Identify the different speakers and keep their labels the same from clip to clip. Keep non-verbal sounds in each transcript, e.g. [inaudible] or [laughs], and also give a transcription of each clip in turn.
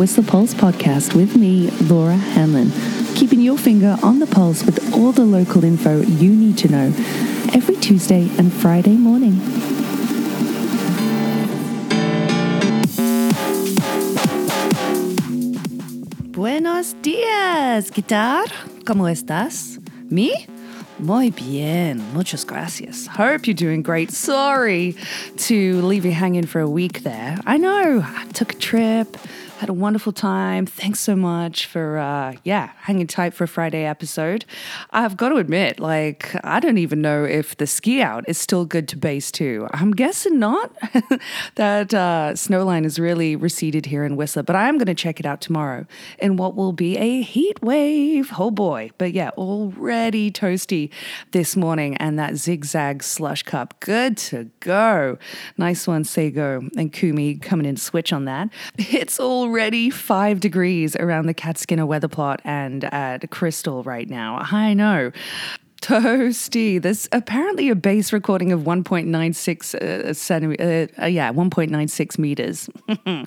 Speaker 1: Whistler Pulse podcast with me, Laura Hanlon, keeping your finger on the pulse with all the local info you need to know every Tuesday and Friday morning. Buenos dias, guitar. ¿Cómo estás? Me? Muy bien. Muchas gracias. Hope you're doing great. Sorry to leave you hanging for a week there. I know. I took a trip had a wonderful time. Thanks so much for, uh, yeah, hanging tight for a Friday episode. I've got to admit, like, I don't even know if the ski out is still good to base two. I'm guessing not. [laughs] that uh, snowline has really receded here in Whistler, but I'm going to check it out tomorrow in what will be a heat wave. Oh boy. But yeah, already toasty this morning, and that zigzag slush cup. Good to go. Nice one, Sego and Kumi coming in switch on that. [laughs] It's all already five degrees around the Catskinner weather plot and at Crystal right now. I know. Toasty. There's apparently a base recording of 1.96 uh, centimeters. Uh, uh, yeah, 1.96 meters. [laughs]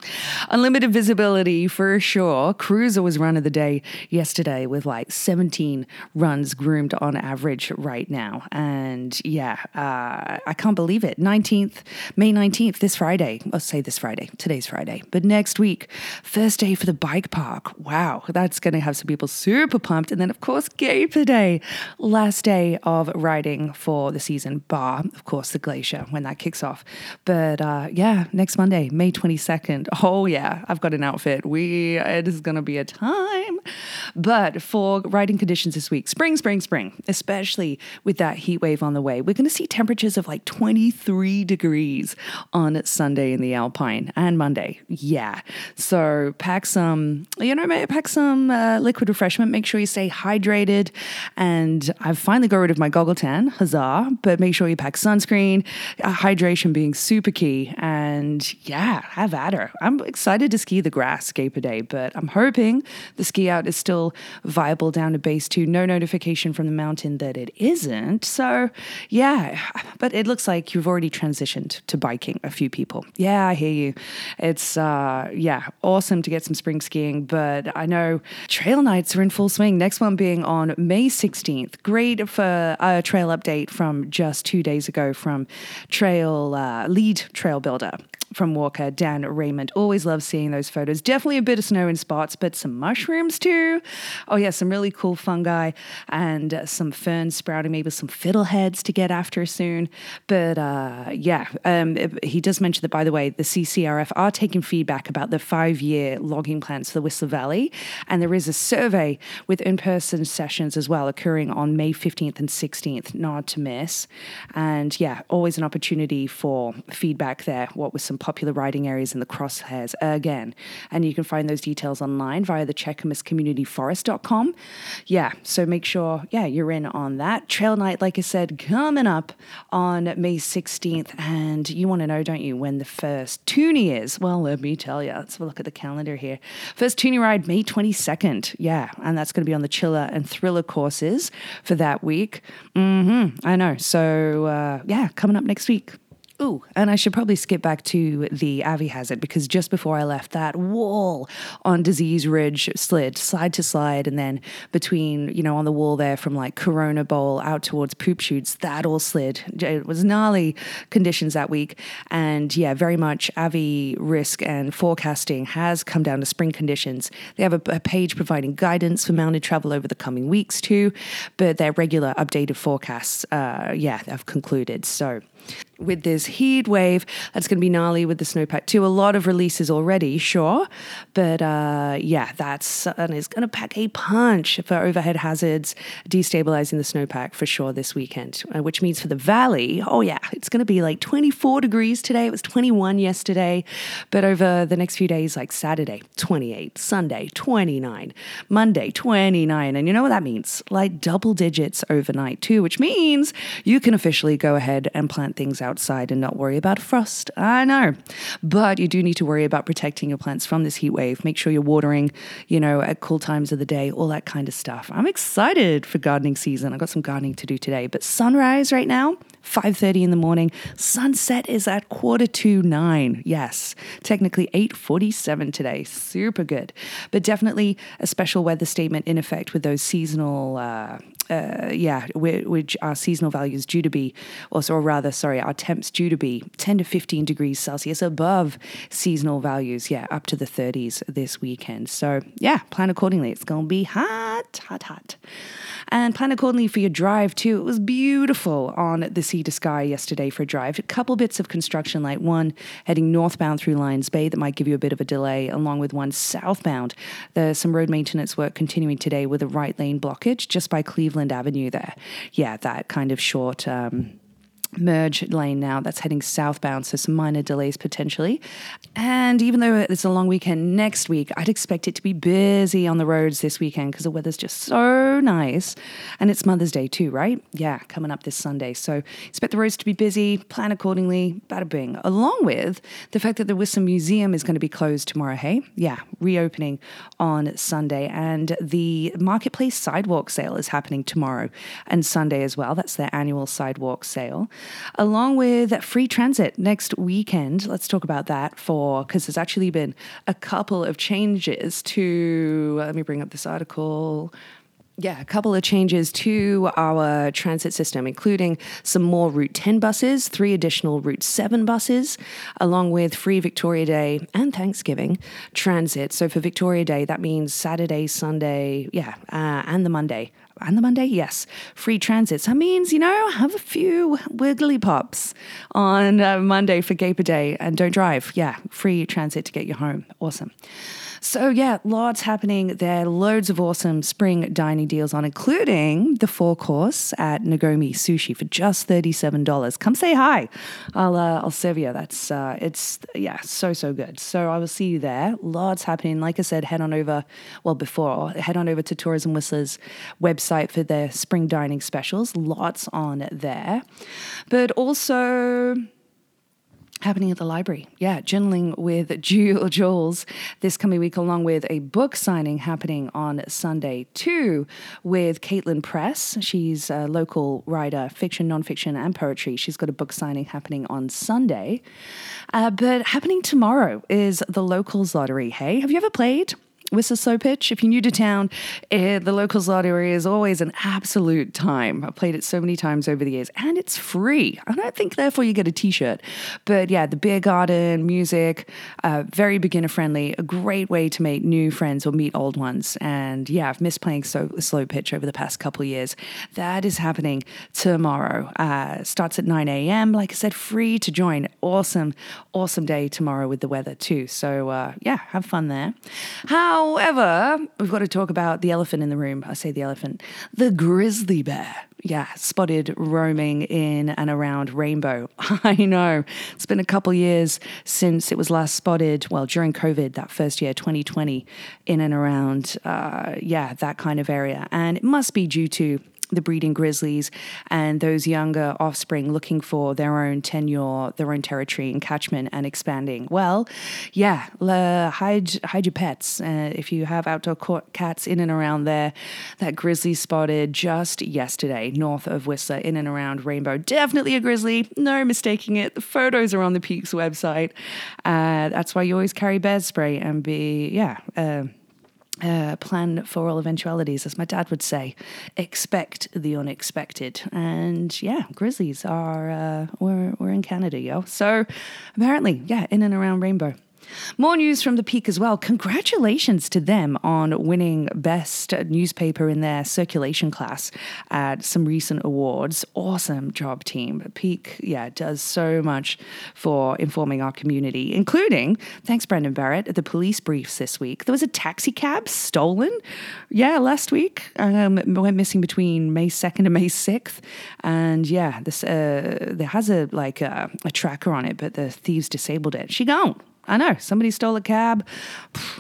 Speaker 1: Unlimited visibility for sure. Cruiser was run of the day yesterday with like 17 runs groomed on average right now. And yeah, uh, I can't believe it. 19th, May 19th, this Friday. I'll say this Friday. Today's Friday. But next week, first day for the bike park. Wow, that's going to have some people super pumped. And then, of course, Gaper Day. Last day of riding for the season, bar, of course, the glacier when that kicks off. But uh, yeah, next Monday, May 22nd. [laughs] Oh, yeah, I've got an outfit. We, it is going to be a time. But for riding conditions this week, spring, spring, spring, especially with that heat wave on the way, we're going to see temperatures of like 23 degrees on Sunday in the Alpine and Monday. Yeah. So pack some, you know, pack some uh, liquid refreshment. Make sure you stay hydrated. And I've finally got rid of my goggle tan, huzzah. But make sure you pack sunscreen, uh, hydration being super key. And yeah, have at her. I'm excited to ski the grass Gaper Day, but I'm hoping the ski out is still viable down to base two. No notification from the mountain that it isn't. So yeah, but it looks like you've already transitioned to biking, a few people. Yeah, I hear you. It's, uh, yeah, awesome to get some spring skiing, but I know trail nights are in full swing. Next one being on May 16th. Great for a trail update from just two days ago from Trail uh, Lead Trail Builder from WORCA, Dan Raymond. Always love seeing those photos. Definitely a bit of snow in spots, but some mushrooms too. Oh, yeah, some really cool fungi and uh, some ferns sprouting, maybe some fiddleheads to get after soon. But uh, yeah, um, he does mention that, by the way, the CCRF are taking feedback about the five year logging plans for the Whistler Valley. And there is a survey with in person sessions as well occurring on May 15th and 16th, not to miss. And yeah, always an opportunity for feedback there. What was some popular riding areas in the crosshairs again. And you can find those details online via the cheakamuscommunityforest.com. Yeah, so make sure, yeah, you're in on that. Trail night, like I said, coming up on May 16th. And you want to know, don't you, when the first toonie is? Well, let me tell you. Let's have a look at the calendar here. First toonie ride, May 22nd. Yeah, and that's going to be on the Chiller and Thriller courses for that week. Mm-hmm, I know. So, uh, yeah, coming up next week. Ooh, and I should probably skip back to the Avi Hazard because just before I left, that wall on Disease Ridge slid side to slide, and then between, you know, on the wall there from like Corona Bowl out towards Poop Shoots, that all slid. It was gnarly conditions that week. And yeah, very much Avi risk and forecasting has come down to spring conditions. They have a, a page providing guidance for mounted travel over the coming weeks too, but their regular updated forecasts, uh, yeah, have concluded. So, with this heat wave. That's going to be gnarly with the snowpack too. A lot of releases already, sure, but uh, yeah, that's and it's going to pack a punch for overhead hazards, destabilizing the snowpack for sure this weekend. Uh, which means for the valley, oh yeah, it's going to be like 24 degrees today. It was 21 yesterday, but over the next few days, like Saturday 28, Sunday 29, Monday 29, and you know what that means? Like double digits overnight too, which means you can officially go ahead and plant things outside and not worry about frost. I know. But you do need to worry about protecting your plants from this heat wave. Make sure you're watering, you know, at cool times of the day, all that kind of stuff. I'm excited for gardening season. I've got some gardening to do today. But sunrise right now, 5:30 in the morning. Sunset is at quarter to 9. Yes. Technically 8:47 today. Super good. But definitely a special weather statement in effect with those seasonal uh, uh, yeah, which our seasonal values due to be, or, or rather, sorry, our temps due to be 10 to 15 degrees Celsius above seasonal values. Yeah, up to the 30s this weekend. So, yeah, plan accordingly. It's going to be hot, hot, hot. And plan accordingly for your drive too. It was beautiful on the sea to sky yesterday for a drive. A couple bits of construction, like one heading northbound through Lions Bay that might give you a bit of a delay, along with one southbound. There's some road maintenance work continuing today with a right lane blockage just by Cleveland Avenue there. Yeah, that kind of short. Um, merge lane now that's heading southbound, so some minor delays potentially. And even though it's a long weekend next week, I'd expect it to be busy on the roads this weekend because the weather's just so nice. And it's Mother's Day too, right? Yeah, coming up this Sunday. So expect the roads to be busy, plan accordingly, bada bing. Along with the fact that the Whistler Museum is going to be closed tomorrow, hey? Yeah, reopening on Sunday. And the Marketplace Sidewalk Sale is happening tomorrow and Sunday as well. That's their annual sidewalk sale along with free transit next weekend. Let's talk about that for because there's actually been a couple of changes to. Let me bring up this article. Yeah, a couple of changes to our transit system, including some more Route 10 buses, three additional Route 7 buses, along with free Victoria Day and Thanksgiving transit. So for Victoria Day, that means Saturday, Sunday, yeah, uh, and the Monday and the Monday, yes, free transits. That means, you know, have a few wiggly pops on uh, Monday for Gaper Day and don't drive. Yeah, free transit to get you home. Awesome. So, yeah, lots happening there. Loads of awesome spring dining deals on, including the four course at Nagomi Sushi for just $37. Come say hi. I'll, uh, I'll serve you. That's, uh, it's, yeah, so, so good. So, I will see you there. Lots happening. Like I said, head on over, well, before, head on over to Tourism Whistler's website for their spring dining specials. Lots on there. But also, happening at the library. Yeah, journaling with Jewel [laughs] Jules this coming week, along with a book signing happening on Sunday too with Caitlin Press. She's a local writer, fiction, nonfiction, and poetry. She's got a book signing happening on Sunday. Uh, but happening tomorrow is the Locals Lottery. Hey, have you ever played? Slow Pitch. If you're new to town, eh, the locals lottery is always an absolute time. I've played it so many times over the years, and it's free. I don't think, therefore, you get a T-shirt. But yeah, the beer garden, music, uh, very beginner friendly. A great way to make new friends or meet old ones. And yeah, I've missed playing so slow pitch over the past couple years. That is happening tomorrow. Uh, starts at 9 a.m. Like I said, free to join. Awesome, awesome day tomorrow with the weather too. So uh, yeah, have fun there. How However, we've got to talk about the elephant in the room. I say the elephant, the grizzly bear. Yeah, spotted roaming in and around Rainbow. [laughs] I know. It's been a couple years since it was last spotted, well, during COVID, that first year, 2020, in and around, uh, yeah, that kind of area. And it must be due to the breeding grizzlies and those younger offspring looking for their own tenure, their own territory and catchment and expanding. Well, yeah, hide, hide your pets. Uh, if you have outdoor cats in and around there, that grizzly spotted just yesterday north of Whistler in and around Rainbow. Definitely a grizzly, no mistaking it. The photos are on the Pique's website. Uh, that's why you always carry bear spray and be, yeah. Uh, plan for all eventualities, as my dad would say. Expect the unexpected. And yeah, grizzlies are, uh, we're, we're in Canada, yo. So apparently, yeah, in and around Rainbow. More news from the Pique as well. Congratulations to them on winning Best Newspaper in their circulation class at some recent awards. Awesome job, team. Pique, yeah, does so much for informing our community, including, thanks, Brandon Barrett, the police briefs this week. There was a taxi cab stolen, yeah, last week. Um, went missing between May 2nd and May 6th. And yeah, this uh, there has a like a, a tracker on it, but the thieves disabled it. She gone I know somebody stole a cab.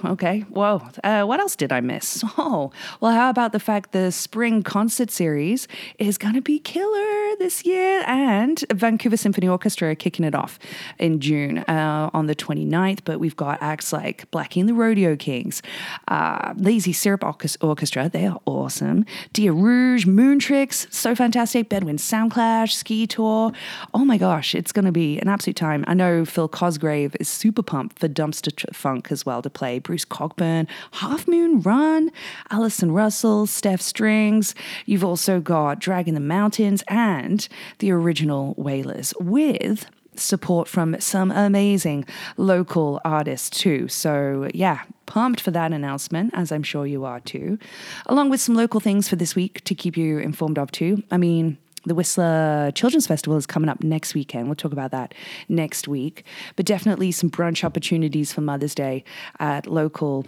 Speaker 1: Okay, whoa. Uh, what else did I miss? [laughs] Oh, well, how about the fact the spring concert series is going to be killer this year? And Vancouver Symphony Orchestra are kicking it off in June uh, on the 29th. But we've got acts like Blackie and the Rodeo Kings, uh, Lazy Syrup Orchestra, they are awesome. Dia Rouge, Moon Tricks, so fantastic. Bedouin Soundclash, Ski Tour. Oh my gosh, it's going to be an absolute time. I know Phil Cosgrave is super pumped for Dumpster Funk as well to play. Bruce Cockburn, Half Moon Run, Allison Russell, Steph Strings. You've also got Dragging the Mountains and the original Wailers with support from some amazing local artists too. So, yeah, pumped for that announcement, as I'm sure you are too, along with some local things for this week to keep you informed of too. I mean, the Whistler Children's Festival is coming up next weekend. We'll talk about that next week. But definitely some brunch opportunities for Mother's Day at local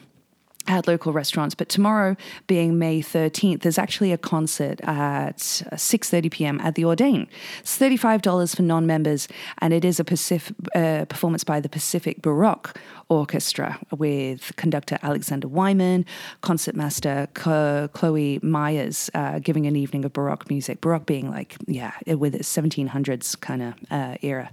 Speaker 1: at local restaurants. But tomorrow, being May 13th, there's actually a concert at 6.30 p.m. at the Audain. It's $35 for non-members, and it is a Pacific, uh, performance by the Pacific Baroque Orchestra with conductor Alexander Weimann, concertmaster Chloe Meyers, uh, giving an evening of Baroque music. Baroque being like, yeah, with its 1700s kind of uh, era.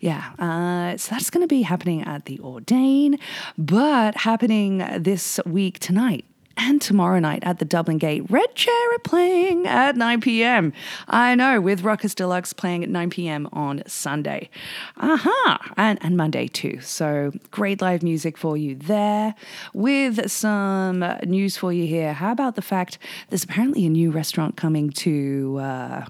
Speaker 1: Yeah, uh, so that's going to be happening at the Audain, but happening this week tonight and tomorrow night at the Dubh Linn Gate. Red Chair are playing at 9 p.m. I know, with Ruckus Deluxe playing at 9 p.m. on Sunday. Aha! Uh-huh. And, and Monday too. So great live music for you there. With some news for you here. How about the fact there's apparently a new restaurant coming to. Uh,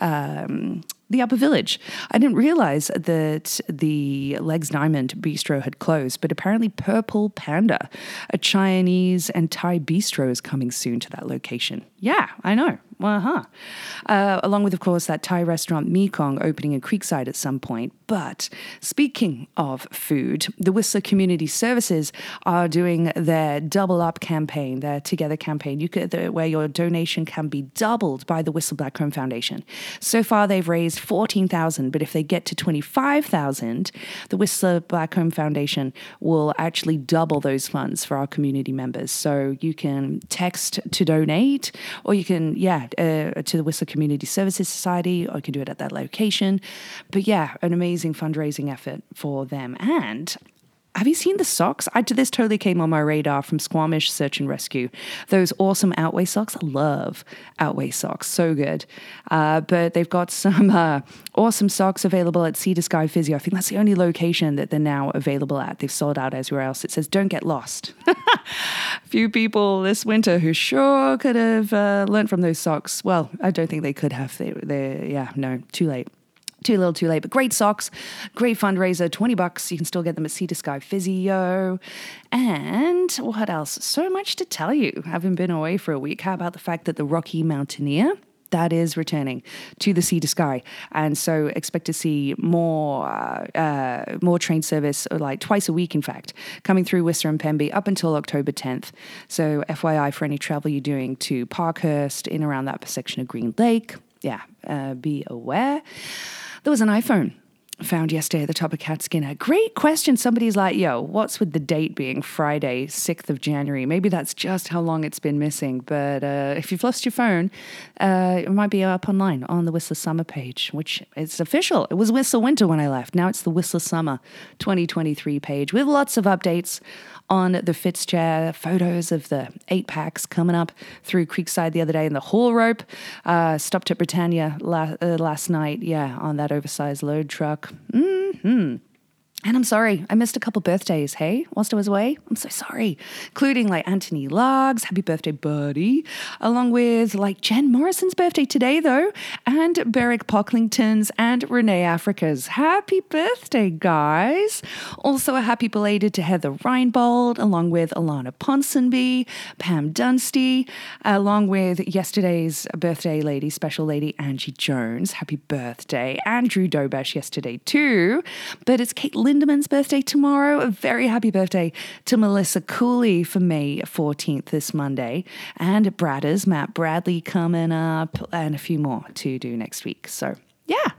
Speaker 1: um, the Upper Village. I didn't realize that the Legs Diamond bistro had closed, but apparently Purple Panda, a Chinese and Thai bistro, is coming soon to that location. Yeah, I know. Uh-huh. Uh, along with, of course, that Thai restaurant Mekong opening in Creekside at some point. But speaking of food, the Whistler Community Services are doing their Double Up campaign, their Together campaign, you could, where your donation can be doubled by the Whistler Blackcomb Foundation. So far, they've raised 14000 but if they get to 25000 the Whistler Blackcomb Foundation will actually double those funds for our community members. So you can text to donate, or you can, yeah, uh, to the Whistler Community Services Society, I can do it at that location. But yeah, an amazing fundraising effort for them. And have you seen the socks? I, this totally came on my radar from Squamish Search and Rescue. Those awesome Outway socks. I love Outway socks. So good. Uh, but they've got some uh, awesome socks available at Sea to Sky Physio. I think that's the only location that they're now available at. They've sold out everywhere else. It says, don't get lost. [laughs] Few people this winter who sure could have uh, learned from those socks. Well, I don't think they could have. They, they, yeah, no, too late. Too little, too late. But great socks, great fundraiser, 20 bucks. You can still get them at Sea to Sky Physio. And what else? So much to tell you. Having been away for a week, how about the fact that the Rocky Mountaineer? that is returning to the sea to sky, and so expect to see more uh, uh, more train service, like twice a week, in fact, coming through Whistler and Pemby up until October 10th. So, FYI for any travel you're doing to Parkhurst, in around that section of Green Lake, yeah, uh, be aware. There was an iPhone found yesterday at the top of Cat Skinner. Great question. Somebody's like, yo, what's with the date being Friday, 6th of January? Maybe that's just how long it's been missing. But uh, if you've lost your phone, uh, it might be up online on the Whistler Summer page, which it's official. It was Whistler Winter when I left. Now it's the Whistler Summer 2023 page with lots of updates on the Fitz chair, photos of the eight packs coming up through Creekside the other day in the haul rope. Uh, stopped at Britannia la- uh, last night, yeah, on that oversized load truck. Mm-hmm. And I'm sorry, I missed a couple birthdays, hey, whilst I was away. I'm so sorry. Including like Anthony Largs, happy birthday, buddy. Along with like Jen Morrison's birthday today, though, and Beric Pocklington's and Renee Africa's. Happy birthday, guys. Also, a happy belated to Heather Reinbold, along with Alana Ponsonby, Pam Dunstey, along with yesterday's birthday lady, special lady Angie Jones. Happy birthday. Andrew Dobesh yesterday, too. But it's Kate Lindemann's birthday tomorrow. A very happy birthday to Melissa Cooley for May 14th this Monday. And Bradders, Matt Bradley coming up, and a few more to do next week. So, yeah.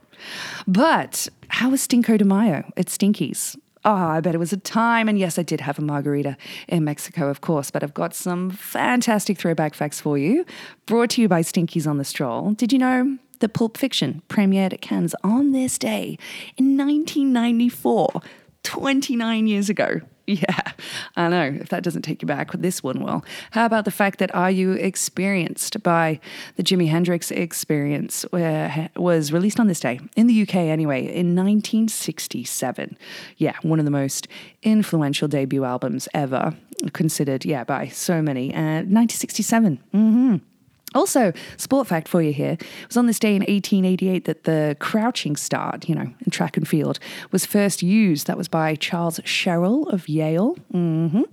Speaker 1: But how was Stinko de Mayo at Stinkies? Oh, I bet it was a time. And yes, I did have a margarita in Mexico, of course, but I've got some fantastic throwback facts for you, brought to you by Stinkies on the Stroll. Did you know that Pulp Fiction premiered at Cannes on this day in 1994, 29 years ago? [laughs] Yeah, I know. If that doesn't take you back, this one will. How about the fact that Are You Experienced by the Jimi Hendrix Experience was released on this day, in the UK anyway, in 1967. Yeah, one of the most influential debut albums ever, considered, yeah, by so many. Uh, 1967. Mm-hmm. Also, sport fact for you here. It was on this day in 1888 that the crouching start, you know, in track and field, was first used. That was by Charles Sherrill of Yale. Mm-hmm.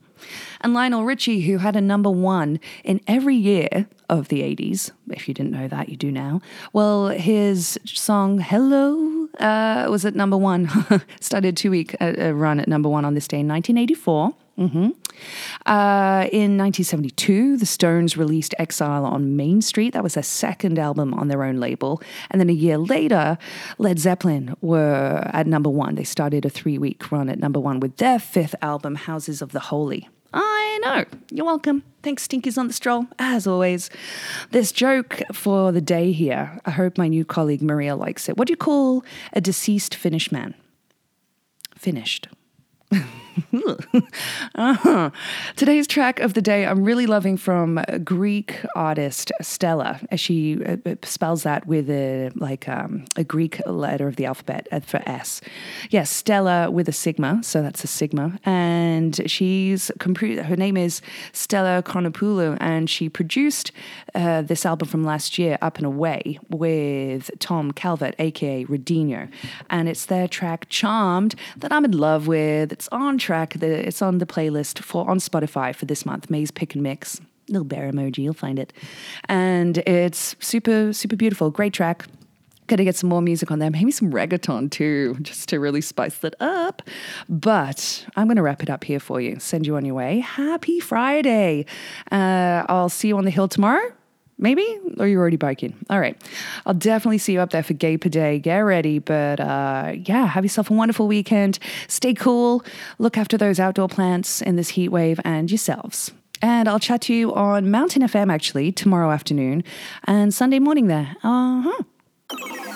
Speaker 1: And Lionel Richie, who had a number one in every year of the 80s. If you didn't know that, you do now. Well, his song Hello uh, was at number one, [laughs] started two week uh, run at number one on this day in 1984. Mm-hmm. Uh, in 1972, the Stones released Exile on Main Street. That was their second album on their own label. And then a year later, Led Zeppelin were at number one. They started a three week run at number one with their fifth album, Houses of the Holy. I know. You're welcome. Thanks, Stinkies on the Stroll. As always, this joke for the day here. I hope my new colleague Maria likes it. What do you call a deceased Finnish man? Finished. Uh-huh. Today's track of the day I'm really loving from Greek artist Stella, as she uh, uh, spells that with a like um, a Greek letter of the alphabet uh, for S. Yes, Stella with a sigma, so that's a sigma, and she's her name is Stella Chronopoulou, and she produced uh, this album from last year, Up and Away, with Tom Calvert, aka Redinho, and it's their track Charmed that I'm in love with. It's on track. The, it's on the playlist for on Spotify for this month. May's Pick and Mix. Little bear emoji, you'll find it. And it's super, super beautiful. Great track. Gonna get some more music on there. Maybe some reggaeton too, just to really spice it up. But I'm gonna wrap it up here for you. Send you on your way. Happy Friday. Uh, I'll see you on the hill tomorrow. Maybe? Or you're already biking? All right. I'll definitely see you up there for Gaper Day. Get ready. But uh, yeah, have yourself a wonderful weekend. Stay cool. Look after those outdoor plants in this heat wave and yourselves. And I'll chat to you on Mountain FM actually tomorrow afternoon and Sunday morning there. Uh huh.